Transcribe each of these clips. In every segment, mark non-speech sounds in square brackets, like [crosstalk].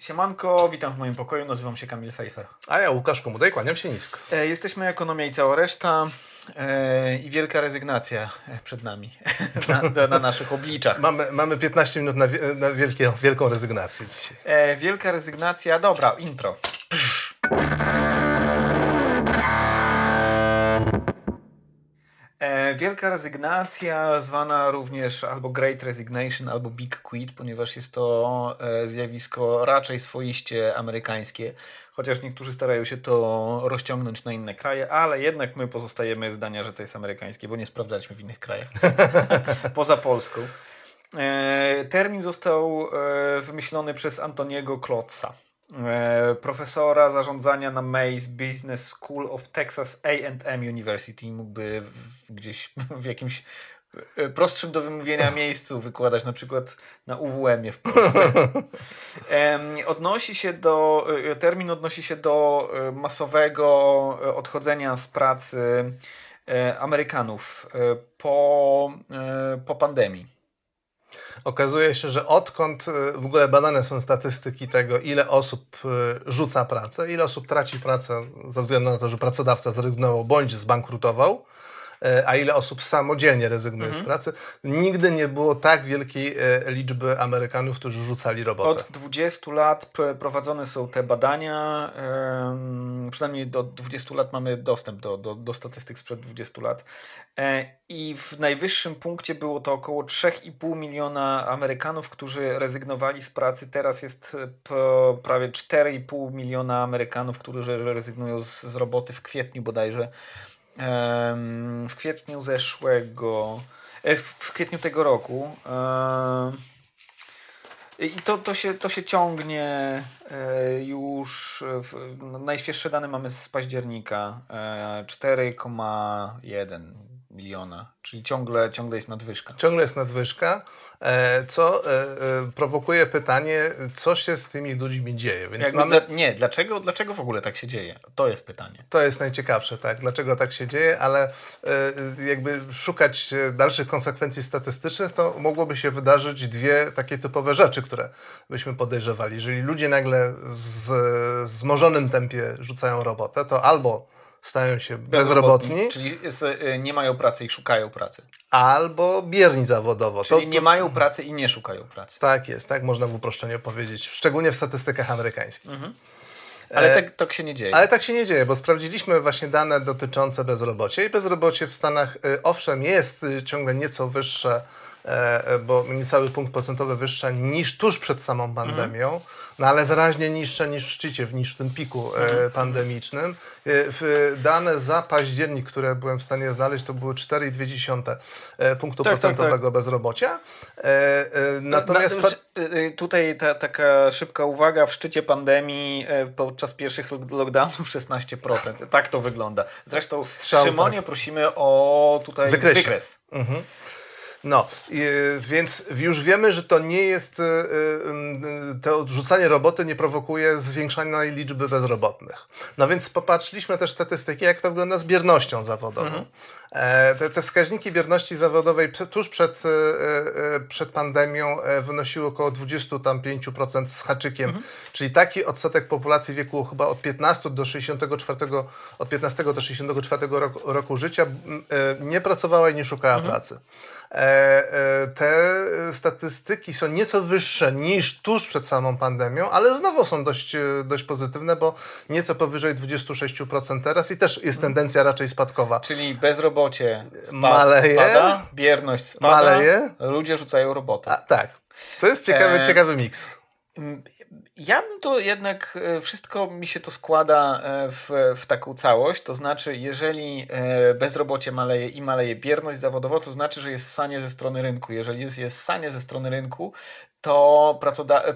Siemanko, witam w moim pokoju, nazywam się Kamil Fejfer. A ja Łukasz Komudej, kłaniam się nisko. E, jesteśmy Ekonomia i cała reszta e, i wielka rezygnacja e, przed nami [laughs] na, na, naszych obliczach. Mamy, mamy 15 minut na, na wielkie, wielką rezygnację dzisiaj. E, wielka rezygnacja, dobra, intro. Psz. Wielka rezygnacja, zwana również albo Great Resignation, albo Big Quit, ponieważ jest to e, zjawisko raczej swoiście amerykańskie, chociaż niektórzy starają się to rozciągnąć na inne kraje, ale jednak my pozostajemy zdania, że to jest amerykańskie, bo nie sprawdzaliśmy w innych krajach [laughs] poza Polską. E, termin został wymyślony przez Antoniego Klotza profesora zarządzania na Mays Business School of Texas A&M University. Mógłby gdzieś w jakimś prostszym do wymówienia [laughs] miejscu wykładać, na przykład na UWM-ie w Polsce. [laughs] odnosi się do, termin odnosi się do masowego odchodzenia z pracy Amerykanów po, po pandemii. Okazuje się, że odkąd y, w ogóle badane są statystyki tego, ile osób y, rzuca pracę, ile osób traci pracę ze względu na to, że pracodawca zrezygnował bądź zbankrutował, a ile osób samodzielnie rezygnuje mhm. z pracy. Nigdy nie było tak wielkiej e, liczby Amerykanów, którzy rzucali robotę. Od 20 lat prowadzone są te badania. Przynajmniej do 20 lat mamy dostęp do, do, do statystyk sprzed 20 lat. E, I w najwyższym punkcie było to około 3,5 miliona Amerykanów, którzy rezygnowali z pracy. Teraz jest prawie 4,5 miliona Amerykanów, którzy rezygnują z, z roboty w kwietniu bodajże w kwietniu zeszłego, e, w kwietniu tego roku. I to, to, się, to się ciągnie e, już. W, no, najświeższe dane mamy z października 4,1 e, miliona, czyli ciągle, ciągle jest nadwyżka. Ciągle jest nadwyżka, e, co e, e, prowokuje pytanie, co się z tymi ludźmi dzieje. Więc mamy... Dla, nie, dlaczego, dlaczego w ogóle tak się dzieje? To jest pytanie. To jest najciekawsze, tak, dlaczego tak się dzieje, ale jakby szukać dalszych konsekwencji statystycznych, to mogłoby się wydarzyć dwie takie typowe rzeczy, które byśmy podejrzewali. Jeżeli ludzie nagle w wzmożonym tempie rzucają robotę, to albo stają się bezrobotni. bezrobotni czyli y, nie mają pracy i szukają pracy. Albo bierni zawodowo. Czyli to, nie mają pracy i nie szukają pracy. Tak jest, tak można w uproszczeniu powiedzieć, szczególnie w statystykach amerykańskich. Mhm. Ale tak, tak się nie dzieje. Ale tak się nie dzieje, bo sprawdziliśmy właśnie dane dotyczące bezrobocia i bezrobocie w Stanach y, owszem jest ciągle nieco wyższe E, e, bo niecały punkt procentowy wyższa niż tuż przed samą pandemią, mhm. no ale wyraźnie niższa niż w szczycie, niż w tym piku e, mhm. pandemicznym. Dane za październik, które byłem w stanie znaleźć, to były 4,2 punktu tak, procentowego tak, tak. bezrobocia. Natomiast... Na, tutaj ta, taka szybka uwaga, w szczycie pandemii podczas pierwszych lockdownów [laughs] 16%. Tak to wygląda. Zresztą Strzał, Szymonie tak. prosimy o tutaj wykres. Mhm. No, więc już wiemy, że to nie jest, y, y, to odrzucanie roboty nie prowokuje zwiększania liczby bezrobotnych. No więc popatrzyliśmy też statystyki, jak to wygląda z biernością zawodową. Mhm. E, te, te, wskaźniki bierności zawodowej tuż przed, e, e, przed pandemią wynosiły około 25% z haczykiem, mhm. czyli taki odsetek populacji wieku chyba od 15 do 64, od 15 do 64 roku, roku życia nie pracowała i nie szukała mhm. pracy. Te statystyki są nieco wyższe niż tuż przed samą pandemią, ale znowu są dość, dość pozytywne, bo nieco powyżej 26% teraz i też jest mhm. tendencja raczej spadkowa. Czyli bezrobocie robocie spa maleje, spada, bierność spada, maleje. ludzie rzucają robotę. A, tak, to jest ciekawy, e... ciekawy miks. Ja bym to jednak, e, wszystko mi się to składa e, w, w taką całość, to znaczy jeżeli e, bezrobocie maleje i maleje bierność zawodowa, to znaczy, że jest sanie ze strony rynku. Jeżeli jest, jest sanie ze strony rynku, to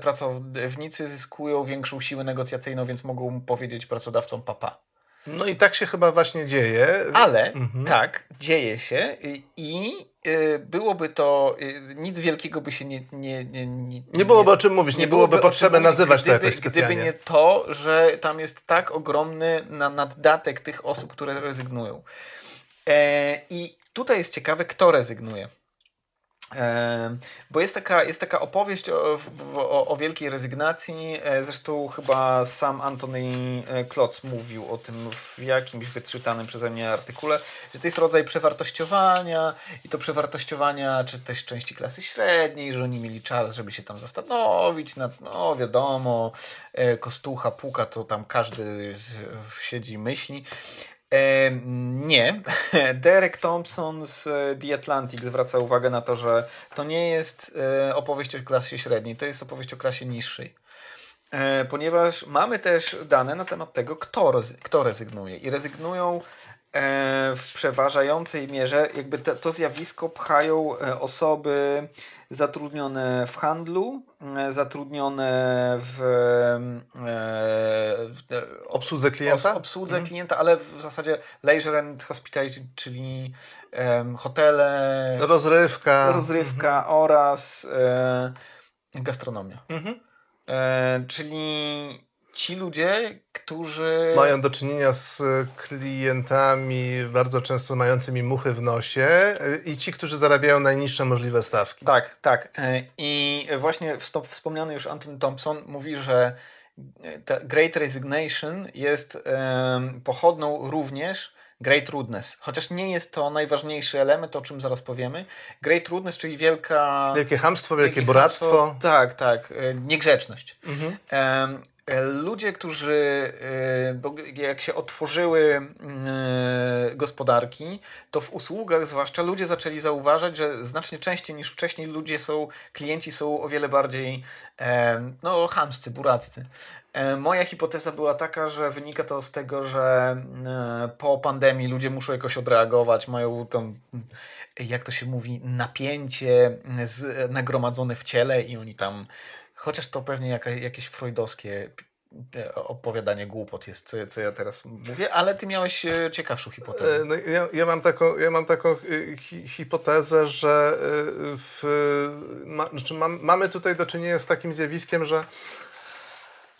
pracownicy zyskują większą siłę negocjacyjną, więc mogą powiedzieć pracodawcom papa. No i tak się chyba właśnie dzieje. Ale mhm. tak, dzieje się i y, byłoby to, y, nic wielkiego by się nie... Nie, nie, nie, nie byłoby o czym mówić, nie, nie byłoby, byłoby potrzeby nazywać gdyby, to jakoś specjalnie. Gdyby nie to, że tam jest tak ogromny na, naddatek tych osób, które rezygnują. E, I tutaj jest ciekawe, kto rezygnuje. Bo jest taka, jest taka opowieść o, o, o, wielkiej rezygnacji. E, zresztą chyba sam Antony e, Klotz mówił o tym w jakimś wyczytanym przeze mnie artykule, że to jest rodzaj przewartościowania i to przewartościowania, czy też części klasy średniej, że oni mieli czas, żeby się tam zastanowić nad, no wiadomo, e, kostucha, puka, to tam każdy siedzi i myśli. E, nie. [laughs] Derek Thompson z e, The Atlantic zwraca uwagę na to, że to nie jest e, opowieść o klasie średniej, to jest opowieść o klasie niższej. Ponieważ mamy też dane na temat tego, kto, kto rezygnuje. I rezygnują w przeważającej mierze, jakby to, to zjawisko pchają osoby zatrudnione w handlu, e, zatrudnione w, e, w obsłudze klienta, obsłudze mhm. klienta, ale w zasadzie leisure and hospitality, czyli um, hotele, rozrywka, rozrywka mhm. oraz e, gastronomia. Mhm. E, czyli ci ludzie, którzy. Mają do czynienia z klientami bardzo często mającymi muchy w nosie e, i ci, którzy zarabiają najniższe możliwe stawki. Tak, tak. E, I właśnie wspomniany już Anton Thompson mówi, że Great Resignation jest pochodną również Great Rudeness. Chociaż nie jest to najważniejszy element, o czym zaraz powiemy. Great Rudeness, czyli wielka... Wielkie hamstwo, wielkie, wielkie buractwo. tak, tak. E, niegrzeczność. Mhm. E, ludzie, którzy, e, jak się otworzyły e, gospodarki, to w usługach zwłaszcza ludzie zaczęli zauważać, że znacznie częściej niż wcześniej ludzie są, klienci są o wiele bardziej no, chamscy, buraccy. Moja hipoteza była taka, że wynika to z tego, że po pandemii ludzie muszą jakoś odreagować, mają tą, jak to się mówi, napięcie nagromadzone w ciele i oni tam Chociaż to pewnie jaka, jakieś freudowskie e, opowiadanie głupot jest, co, co ja teraz mówię, ale ty miałeś e, ciekawszą hipotezę. E, no, ja, ja, mam taką, ja mam taką hi, hipotezę, że w, ma, znaczy mam, mamy tutaj do czynienia z takim zjawiskiem, że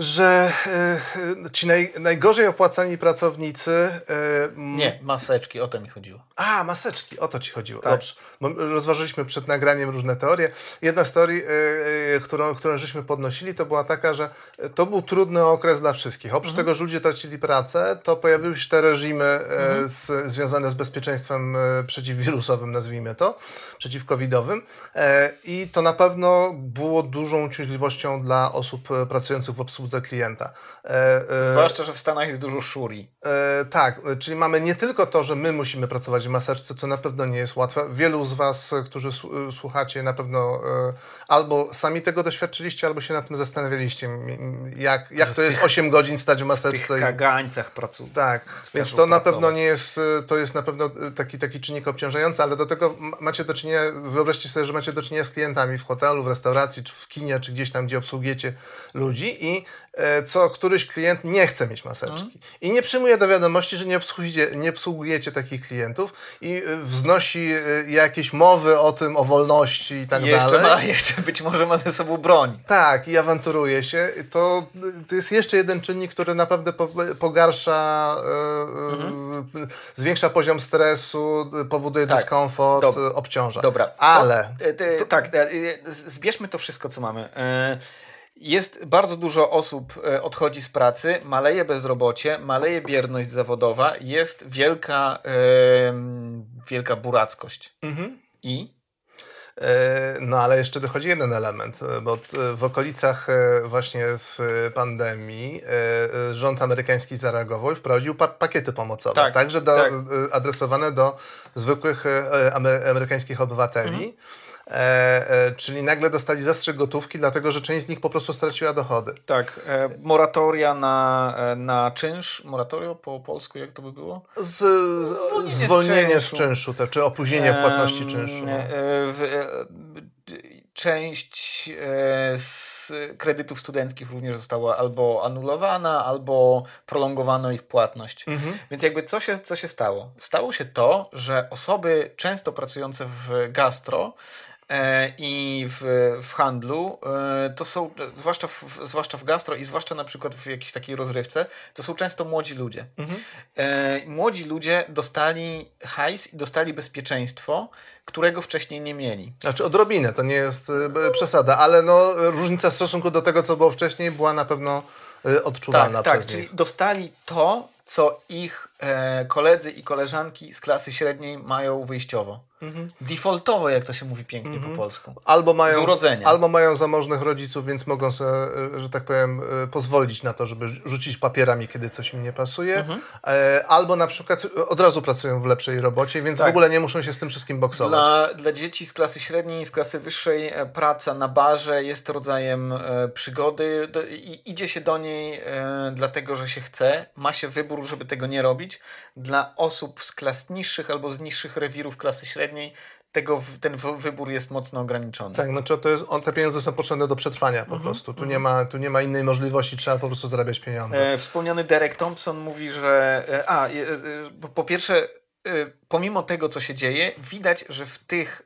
że y, ci naj, najgorzej opłacani pracownicy. Y, nie, maseczki, o to mi chodziło. A, maseczki, o to ci chodziło. Tak. Dobrze. Bo rozważyliśmy przed nagraniem różne teorie. Jedna z teorii, y, którą, którą żeśmy podnosili, to była taka, że to był trudny okres dla wszystkich. Oprócz mhm. tego, że ludzie tracili pracę, to pojawiły się te reżimy mhm. z, związane z bezpieczeństwem przeciwwirusowym, nazwijmy to, przeciwkowidowym. I to na pewno było dużą uciążliwością dla osób pracujących w obsłudze obsłudze klienta. E, e, Zwłaszcza, że w Stanach jest dużo szuri. E, tak, czyli mamy nie tylko to, że my musimy pracować w maseczce, co na pewno nie jest łatwe. Wielu z Was, którzy słuchacie, na pewno e, albo sami tego doświadczyliście, albo się nad tym zastanawialiście, jak, jak to jest 8 godzin stać w maseczce. W kagańcach pracują. Tak, więc to na pewno nie jest, to jest na pewno taki, taki czynnik obciążający, ale do tego macie do czynienia, wyobraźcie sobie, że macie do czynienia z klientami w hotelu, w restauracji, czy w kinie, czy gdzieś tam, gdzie obsługujecie ludzi i co któryś klient nie chce mieć maseczki. Mhm. I nie przyjmuje do wiadomości, że nie obsługujecie, nie obsługujecie takich klientów i e, wznosi e, jakieś mowy o tym, o wolności i tak jeszcze dalej. Ma, [laughs] jeszcze być może ma ze sobą broń. Tak, i awanturuje się. To, to jest jeszcze jeden czynnik, który naprawdę pogarsza, mhm. zwiększa poziom stresu, powoduje tak. dyskomfort, Dob obciąża. Dobra. Ale... To, to, tak, zbierzmy to wszystko, co mamy. Jest bardzo dużo osób e, odchodzi z pracy, maleje bezrobocie, maleje bierność zawodowa, jest wielka, yy, wielka burackość. Mhm. I? E, no ale jeszcze dochodzi jeden element, bo w okolicach właśnie w pandemii rząd amerykański zareagował i wprowadził pa pakiety pomocowe, tak, także do, tak. adresowane do zwykłych amerykańskich obywateli. Mhm. E, e, czyli nagle dostali zastrzyk gotówki, dlatego że część z nich po prostu straciła dochody. Tak, e, moratoria na, na czynsz, moratorio po polsku jak to by było? Z, zwolnienie, zwolnienie z czynszu, te, czy opóźnienie płatności czynszu. No. W, część z kredytów studenckich również została albo anulowana, albo prolongowano ich płatność. Mhm. Więc jakby co się, co się stało? Stało się to, że osoby często pracujące w gastro i w, w handlu, e, to są, zwłaszcza w, zwłaszcza w gastro i zwłaszcza na przykład w jakiejś takiej rozrywce, to są często młodzi ludzie. Mhm. Młodzi ludzie dostali hajs i dostali bezpieczeństwo, którego wcześniej nie mieli. Znaczy odrobinę, to nie jest przesada, ale no, różnica w stosunku do tego, co było wcześniej, była na pewno odczuwalna tak, przez tak, nich. Czyli dostali to, co ich e, koledzy i koleżanki z klasy średniej mają wyjściowo. Mhm. Defaultowo, jak to się mówi pięknie mhm. po polsku. Albo mają, z urodzenia. Albo mają zamożnych rodziców, więc mogą sobie, e, że tak powiem, e, pozwolić na to, żeby rzucić papierami, kiedy coś im nie pasuje. Mhm. E, albo na przykład od razu pracują w lepszej robocie, więc tak. w ogóle nie muszą się z tym wszystkim boksować. Dla, dla dzieci z klasy średniej i z klasy wyższej praca na barze jest rodzajem przygody i idzie się do niej dlatego, że się chce. Ma się wybór, żeby tego nie robić. Dla osób z klas niższych albo z niższych rewirów klasy średniej tego, ten wybór jest mocno ograniczony. Tak, znaczy to jest, on, te pieniądze są potrzebne do przetrwania po mhm, prostu. Tu, nie mhm. ma, tu nie ma innej możliwości, trzeba po prostu zarabiać pieniądze. E, wspomniany Derek Thompson mówi, że e, a, e, e, po pierwsze, e, pomimo tego, co się dzieje, widać, że w tych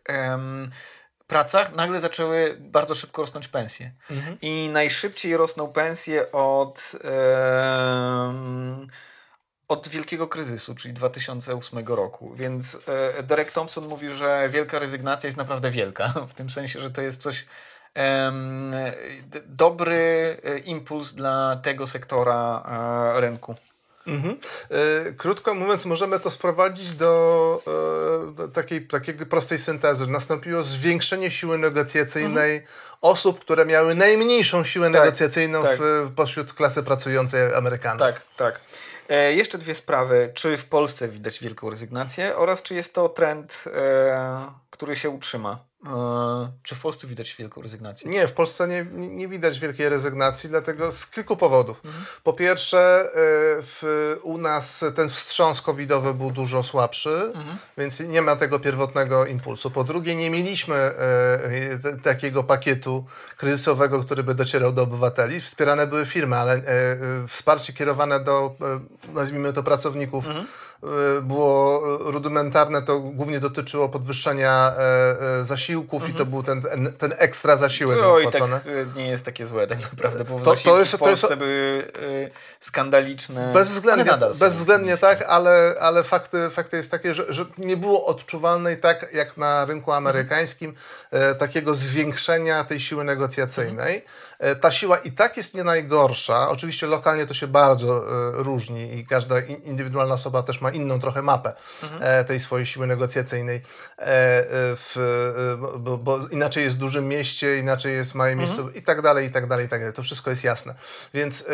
pracach nagle zaczęły bardzo szybko rosnąć pensje. Mhm. I najszybciej rosną pensje od od wielkiego kryzysu, czyli 2008 roku. Więc e, Derek Thompson mówi, że wielka rezygnacja jest naprawdę wielka, [laughs] w tym sensie, że to jest coś dobry e, impuls dla tego sektora e, rynku. Mhm. Krótko mówiąc, możemy to sprowadzić do, do takiej, takiej prostej syntezy. Nastąpiło zwiększenie siły negocjacyjnej mhm. osób, które miały najmniejszą siłę tak, negocjacyjną tak. W, pośród klasy pracującej Amerykanów. Tak, tak. E, jeszcze dwie sprawy. Czy w Polsce widać wielką rezygnację oraz czy jest to trend, e, który się utrzyma? E, czy w Polsce widać wielką rezygnację? Nie, w Polsce nie, nie widać wielkiej rezygnacji, dlatego z kilku powodów. Mhm. Po pierwsze, e, w, u nas ten wstrząs covidowy był dużo słabszy, mhm. więc nie ma tego pierwotnego impulsu. Po drugie, nie mieliśmy e, takiego pakietu kryzysowego, który by docierał do obywateli. Wspierane były firmy, ale wsparcie kierowane do, nazwijmy to, pracowników. Mhm E, było rudymentarne, to głównie dotyczyło podwyższenia e, e, zasiłków mhm. i to mhm. był ten, ten ekstra zasiłek opłacony. Tak nie jest takie złe tak naprawdę, bo to, to jest, w Polsce to jest, były skandaliczne. Bezwzględnie, bezwzględnie tak, ale, ale fakty, fakty jest takie, że, że nie było odczuwalnej tak jak na rynku amerykańskim mhm. takiego zwiększenia tej siły negocjacyjnej. Mhm. E, ta siła i tak jest nie najgorsza. Oczywiście lokalnie to się bardzo e, różni i każda indywidualna osoba też ma inną trochę mapę mhm. E, tej swojej siły negocjacyjnej. W, bo, bo, inaczej jest w dużym mieście, inaczej jest małe miejsce mhm. i tak dalej, i tak dalej, i tak dalej. To wszystko jest jasne. Więc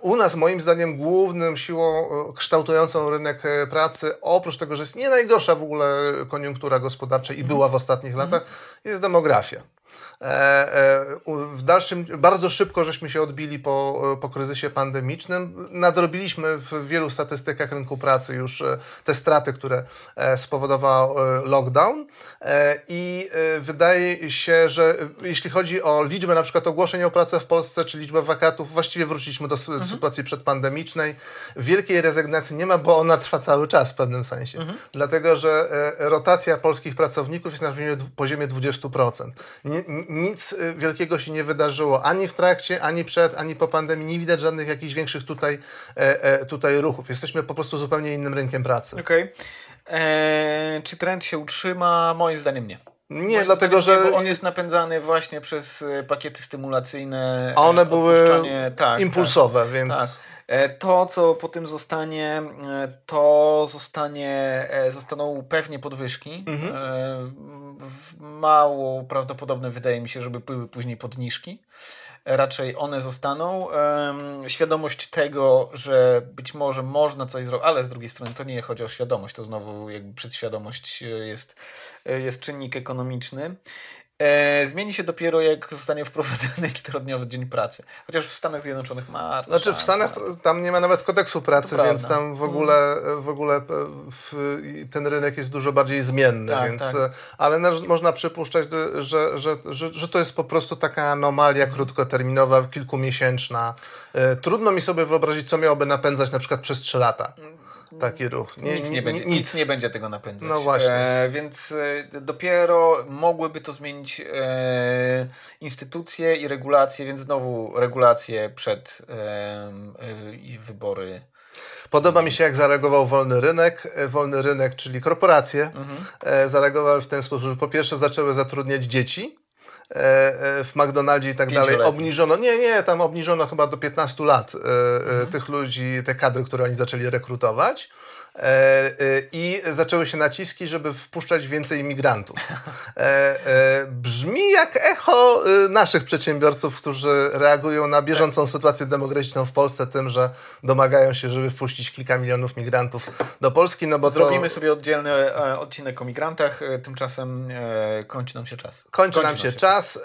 u nas moim zdaniem główną siłą kształtującą rynek pracy, oprócz tego, że jest nie najgorsza w ogóle koniunktura gospodarcza i mhm. była w ostatnich mhm. latach, jest demografia. E, e, w dalszym, bardzo szybko żeśmy się odbili po, po kryzysie pandemicznym. Nadrobiliśmy w wielu statystykach rynku pracy już e, te straty, które spowodował lockdown i wydaje się, że jeśli chodzi o liczbę na przykład ogłoszeń o pracę w Polsce, czy liczbę wakatów, właściwie wróciliśmy do mhm. sytuacji przedpandemicznej. Wielkiej rezygnacji nie ma, bo ona trwa cały czas w pewnym sensie. Mhm. Dlatego, że rotacja polskich pracowników jest na poziomie 20%. Nie, nic y, wielkiego się nie wydarzyło ani w trakcie, ani przed, ani po pandemii. Nie widać żadnych jakichś większych tutaj, e, e, tutaj ruchów. Jesteśmy po prostu zupełnie innym rynkiem pracy. Okej. Okay. Eee, czy trend się utrzyma? Moim zdaniem nie. Nie, Moim dlatego że. Nie, on jest napędzany właśnie przez y, pakiety stymulacyjne. A one były tak, impulsowe, tak, więc. Tak. E, to, co po tym zostanie, e, to zostanie, e, zostaną pewnie podwyżki. Mhm. Mało prawdopodobne wydaje mi się, żeby były później podniżki. Raczej one zostaną. Świadomość tego, że być może można coś zrobić, ale z drugiej strony to nie chodzi o świadomość, to znowu jakby przedświadomość jest, jest czynnik ekonomiczny. E, zmieni się dopiero jak zostanie wprowadzony czterodniowy dzień pracy. Chociaż w Stanach Zjednoczonych ma. Znaczy w Stanach tam nie ma nawet kodeksu pracy, więc tam w ogóle, w ogóle w, ten rynek jest dużo bardziej zmienny. Tak, więc, tak. Ale można przypuszczać, że, że, że, że to jest po prostu taka anomalia krótkoterminowa, kilkumiesięczna. E, trudno mi sobie wyobrazić, co miałoby napędzać na przykład przez trzy lata. Taki ruch. Nie, nic, nie będzie, nic. nic nie będzie tego napędzać. No właśnie. E, więc e, dopiero mogłyby to zmienić e, instytucje i regulacje, więc znowu regulacje przed e, e wybory Podoba mi się, jak zareagował wolny rynek. E, wolny rynek, czyli korporacje, mhm. zareagowały w ten sposób, że po pierwsze zaczęły zatrudniać dzieci, w McDonaldzie i tak dalej. Obniżono, nie, nie, tam obniżono chyba do 15 lat mhm. tych ludzi, te kadry, które oni zaczęli rekrutować. E, e, i zaczęły się naciski, żeby wpuszczać więcej imigrantów. E, brzmi jak echo naszych przedsiębiorców, którzy reagują na bieżącą sytuację demograficzną w Polsce tym, że domagają się, żeby wpuścić kilka milionów migrantów do Polski. No bo Zrobimy to... sobie oddzielny odcinek o migrantach, tymczasem kończy nam się czas. Kończy Skończy nam się, nam się czas. czas.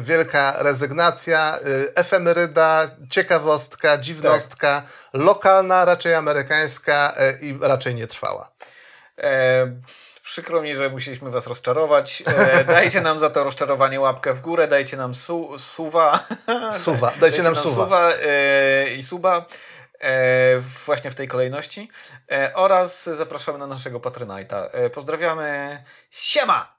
Wielka rezygnacja, efemeryda, ciekawostka, dziwnostka. Tak lokalna, raczej amerykańska e, i raczej nie trwała. E, przykro mi, że musieliśmy Was rozczarować. E, [laughs] dajcie nam za to rozczarowanie łapkę w górę, dajcie nam su, suwa. [laughs] Suwa, dajcie, dajcie nam, nam suwa. suwa e, i suba. E, właśnie w tej kolejności. E, oraz zapraszamy na naszego Patronite'a. pozdrawiamy. Siema!